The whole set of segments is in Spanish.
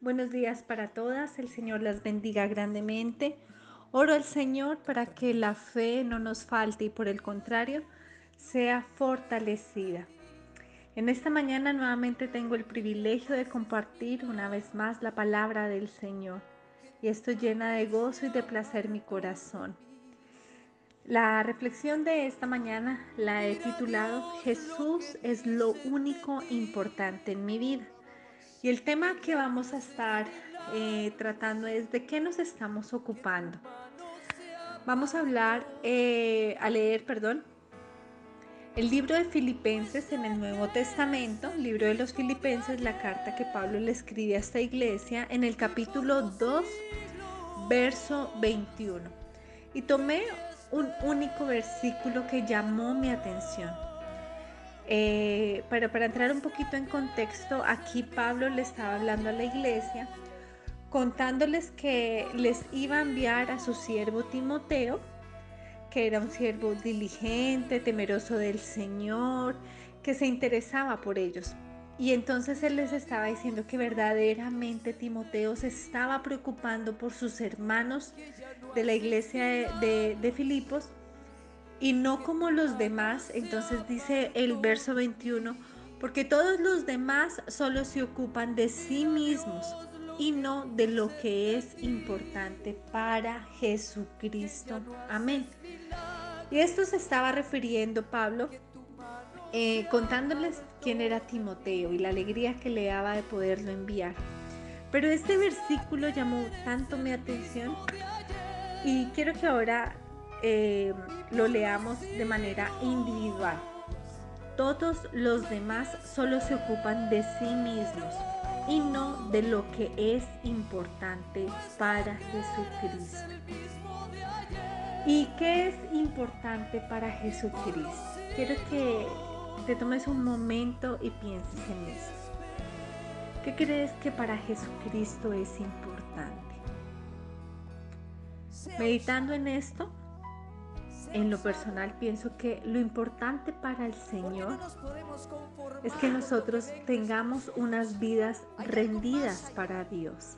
Buenos días para todas, el Señor las bendiga grandemente. Oro al Señor para que la fe no nos falte y por el contrario sea fortalecida. En esta mañana nuevamente tengo el privilegio de compartir una vez más la palabra del Señor y esto llena de gozo y de placer mi corazón. La reflexión de esta mañana la he titulado Jesús es lo único importante en mi vida. Y el tema que vamos a estar eh, tratando es de qué nos estamos ocupando. Vamos a hablar, eh, a leer, perdón, el libro de Filipenses en el Nuevo Testamento, libro de los Filipenses, la carta que Pablo le escribe a esta iglesia en el capítulo 2, verso 21. Y tomé un único versículo que llamó mi atención. Eh, pero para entrar un poquito en contexto, aquí Pablo le estaba hablando a la iglesia, contándoles que les iba a enviar a su siervo Timoteo, que era un siervo diligente, temeroso del Señor, que se interesaba por ellos. Y entonces él les estaba diciendo que verdaderamente Timoteo se estaba preocupando por sus hermanos de la iglesia de, de Filipos y no como los demás. Entonces dice el verso 21, porque todos los demás solo se ocupan de sí mismos y no de lo que es importante para Jesucristo. Amén. Y esto se estaba refiriendo Pablo eh, contándoles quién era Timoteo y la alegría que le daba de poderlo enviar. Pero este versículo llamó tanto mi atención y quiero que ahora eh, lo leamos de manera individual. Todos los demás solo se ocupan de sí mismos y no de lo que es importante para Jesucristo. ¿Y qué es importante para Jesucristo? Quiero que te tomes un momento y pienses en esto. ¿Qué crees que para Jesucristo es importante? Meditando en esto, en lo personal pienso que lo importante para el Señor es que nosotros tengamos unas vidas rendidas para Dios.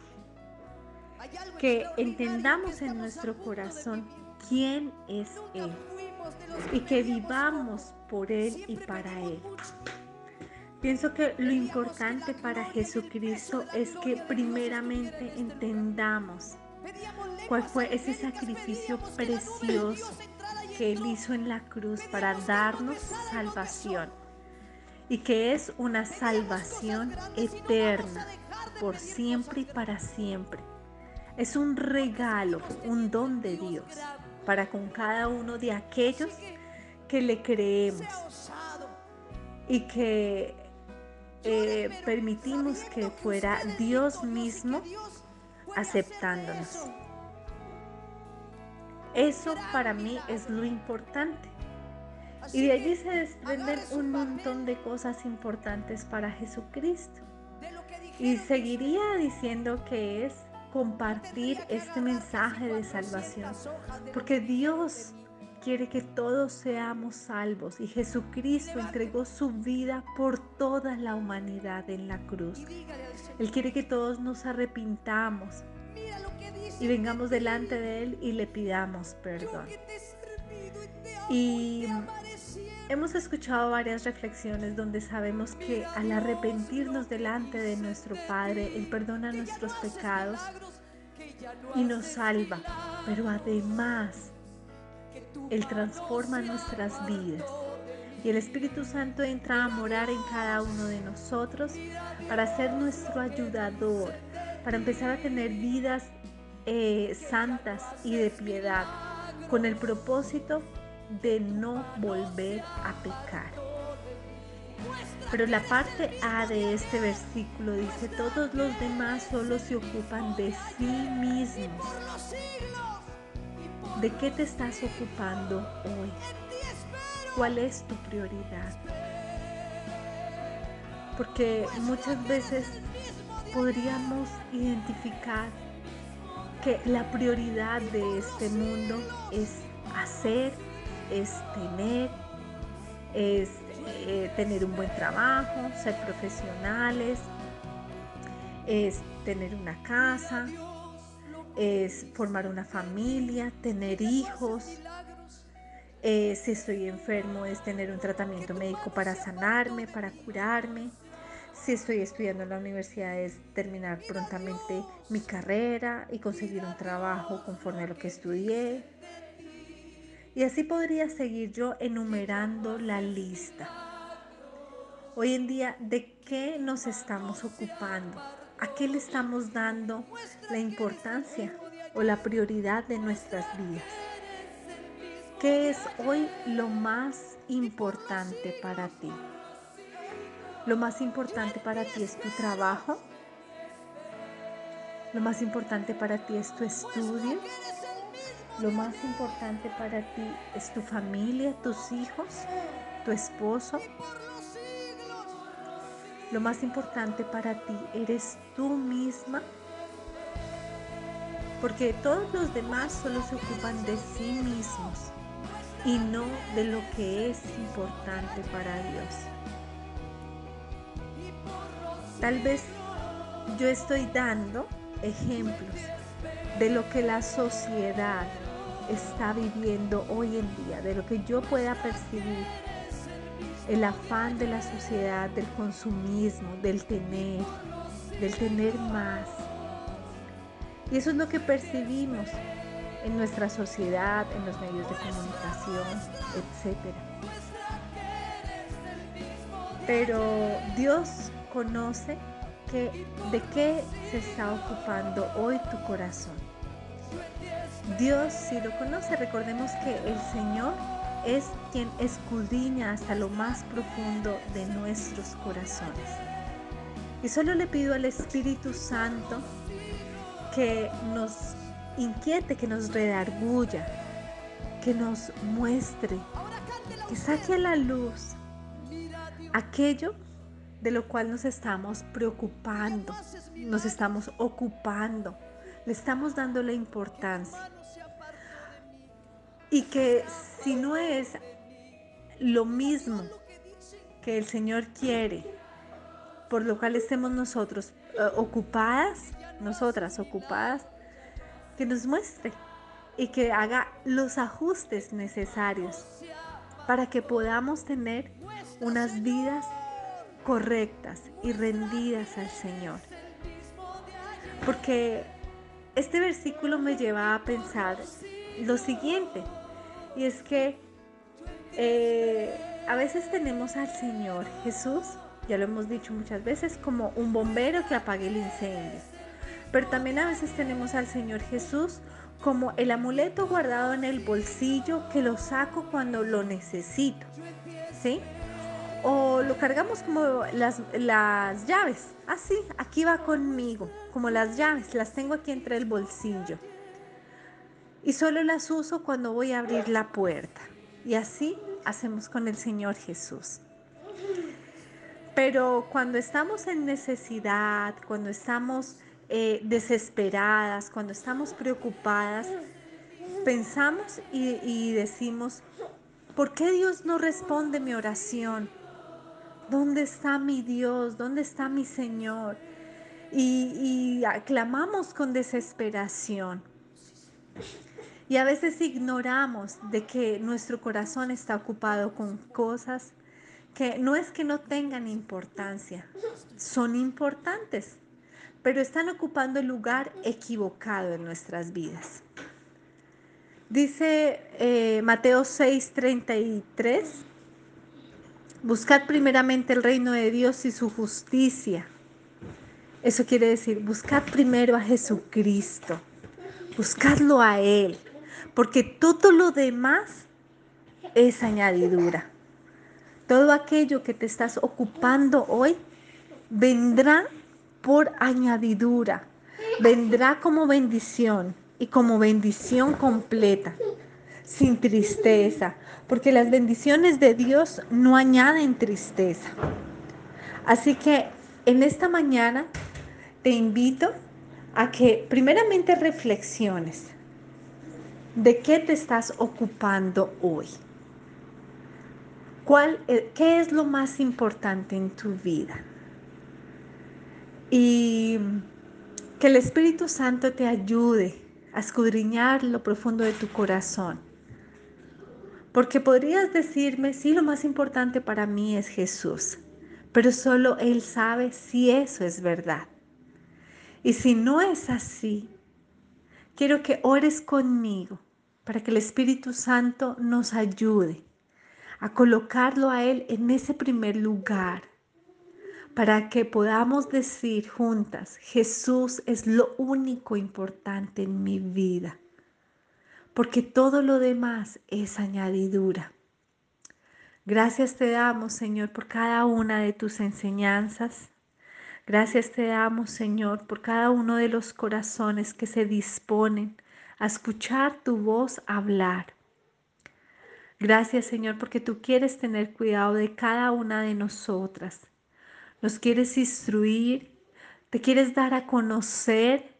Que entendamos en nuestro corazón quién es Él y que vivamos por Él y para Él. Pienso que lo importante para Jesucristo es que primeramente entendamos cuál fue ese sacrificio precioso que Él hizo en la cruz para darnos salvación y que es una salvación eterna por siempre y para siempre. Es un regalo, un don de Dios para con cada uno de aquellos que le creemos y que eh, permitimos que fuera Dios mismo aceptándonos. Eso para mí es lo importante. Y de allí se desprenden un montón de cosas importantes para Jesucristo. Y seguiría diciendo que es compartir este mensaje de salvación, porque Dios quiere que todos seamos salvos y Jesucristo entregó su vida por toda la humanidad en la cruz. Él quiere que todos nos arrepintamos, y vengamos delante de Él y le pidamos perdón. Y hemos escuchado varias reflexiones donde sabemos que al arrepentirnos delante de nuestro Padre, Él perdona nuestros pecados y nos salva, pero además Él transforma nuestras vidas. Y el Espíritu Santo entra a morar en cada uno de nosotros para ser nuestro ayudador, para empezar a tener vidas eh, santas y de piedad, con el propósito de no volver a pecar. Pero la parte A de este versículo dice, todos los demás solo se ocupan de sí mismos. ¿De qué te estás ocupando hoy? ¿Cuál es tu prioridad? Porque muchas veces podríamos identificar que la prioridad de este mundo es hacer, es tener, es eh, tener un buen trabajo, ser profesionales, es tener una casa, es formar una familia, tener hijos. Eh, si estoy enfermo es tener un tratamiento médico para sanarme, para curarme. Si estoy estudiando en la universidad es terminar prontamente mi carrera y conseguir un trabajo conforme a lo que estudié. Y así podría seguir yo enumerando la lista. Hoy en día, ¿de qué nos estamos ocupando? ¿A qué le estamos dando la importancia o la prioridad de nuestras vidas? ¿Qué es hoy lo más importante para ti? Lo más importante para ti es tu trabajo. Lo más importante para ti es tu estudio. Lo más importante para ti es tu familia, tus hijos, tu esposo. Lo más importante para ti eres tú misma. Porque todos los demás solo se ocupan de sí mismos y no de lo que es importante para Dios. Tal vez yo estoy dando ejemplos de lo que la sociedad está viviendo hoy en día, de lo que yo pueda percibir. El afán de la sociedad, del consumismo, del tener, del tener más. Y eso es lo que percibimos en nuestra sociedad, en los medios de comunicación, etc. Pero Dios conoce que, de qué se está ocupando hoy tu corazón. Dios si lo conoce, recordemos que el Señor es quien escudriña hasta lo más profundo de nuestros corazones. Y solo le pido al Espíritu Santo que nos inquiete, que nos redarguya, que nos muestre, que saque a la luz aquello de lo cual nos estamos preocupando, nos estamos ocupando, le estamos dando la importancia. Y que si no es lo mismo que el Señor quiere, por lo cual estemos nosotros eh, ocupadas, nosotras ocupadas, que nos muestre y que haga los ajustes necesarios para que podamos tener unas vidas correctas y rendidas al Señor. Porque este versículo me lleva a pensar lo siguiente, y es que eh, a veces tenemos al Señor Jesús, ya lo hemos dicho muchas veces, como un bombero que apague el incendio. Pero también a veces tenemos al Señor Jesús como el amuleto guardado en el bolsillo que lo saco cuando lo necesito. ¿Sí? O lo cargamos como las, las llaves. Así, ah, aquí va conmigo, como las llaves, las tengo aquí entre el bolsillo. Y solo las uso cuando voy a abrir la puerta. Y así hacemos con el Señor Jesús. Pero cuando estamos en necesidad, cuando estamos eh, desesperadas, cuando estamos preocupadas, pensamos y, y decimos, ¿por qué Dios no responde mi oración? ¿Dónde está mi Dios? ¿Dónde está mi Señor? Y, y aclamamos con desesperación. Y a veces ignoramos de que nuestro corazón está ocupado con cosas que no es que no tengan importancia, son importantes, pero están ocupando el lugar equivocado en nuestras vidas. Dice eh, Mateo 6:33, Buscad primeramente el reino de Dios y su justicia. Eso quiere decir, buscad primero a Jesucristo. Buscadlo a Él. Porque todo lo demás es añadidura. Todo aquello que te estás ocupando hoy vendrá por añadidura. Vendrá como bendición y como bendición completa sin tristeza, porque las bendiciones de Dios no añaden tristeza. Así que en esta mañana te invito a que primeramente reflexiones de qué te estás ocupando hoy. ¿Cuál, ¿Qué es lo más importante en tu vida? y que el Espíritu Santo te ayude a escudriñar lo profundo de tu corazón. Porque podrías decirme, sí, lo más importante para mí es Jesús, pero solo Él sabe si eso es verdad. Y si no es así, quiero que ores conmigo para que el Espíritu Santo nos ayude a colocarlo a Él en ese primer lugar, para que podamos decir juntas, Jesús es lo único importante en mi vida, porque todo lo demás es añadidura. Gracias te damos, Señor, por cada una de tus enseñanzas. Gracias te damos, Señor, por cada uno de los corazones que se disponen a escuchar tu voz hablar. Gracias, Señor, porque tú quieres tener cuidado de cada una de nosotras nos quieres instruir, te quieres dar a conocer,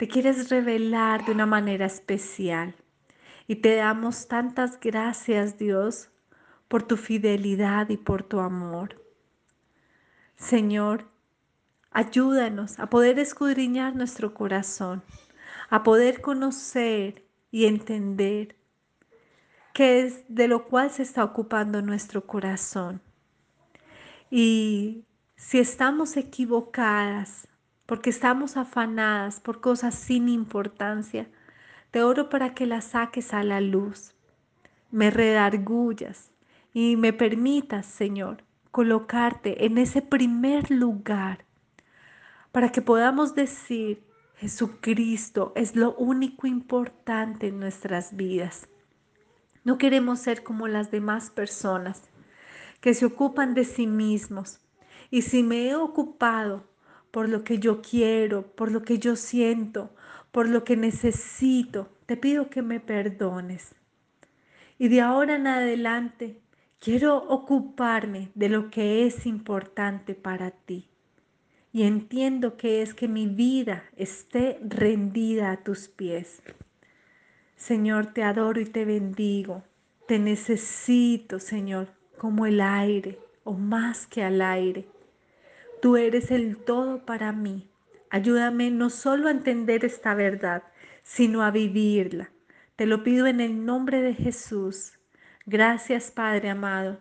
te quieres revelar de una manera especial. Y te damos tantas gracias, Dios, por tu fidelidad y por tu amor. Señor, ayúdanos a poder escudriñar nuestro corazón, a poder conocer y entender qué es de lo cual se está ocupando nuestro corazón. Y si estamos equivocadas, porque estamos afanadas por cosas sin importancia, te oro para que las saques a la luz, me redargullas y me permitas, Señor, colocarte en ese primer lugar para que podamos decir, Jesucristo es lo único importante en nuestras vidas. No queremos ser como las demás personas que se ocupan de sí mismos, y si me he ocupado por lo que yo quiero, por lo que yo siento, por lo que necesito, te pido que me perdones. Y de ahora en adelante quiero ocuparme de lo que es importante para ti. Y entiendo que es que mi vida esté rendida a tus pies. Señor, te adoro y te bendigo. Te necesito, Señor, como el aire o más que al aire. Tú eres el todo para mí. Ayúdame no solo a entender esta verdad, sino a vivirla. Te lo pido en el nombre de Jesús. Gracias, Padre amado.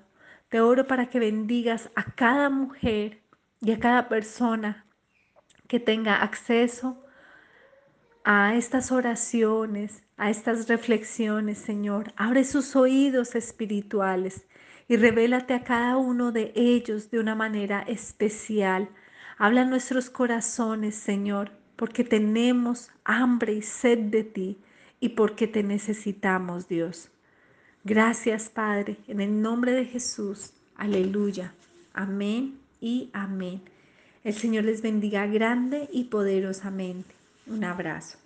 Te oro para que bendigas a cada mujer y a cada persona que tenga acceso a estas oraciones, a estas reflexiones, Señor. Abre sus oídos espirituales y revélate a cada uno de ellos de una manera especial. Habla nuestros corazones, Señor, porque tenemos hambre y sed de ti y porque te necesitamos, Dios. Gracias, Padre, en el nombre de Jesús. Aleluya. Amén y amén. El Señor les bendiga grande y poderosamente. Un abrazo.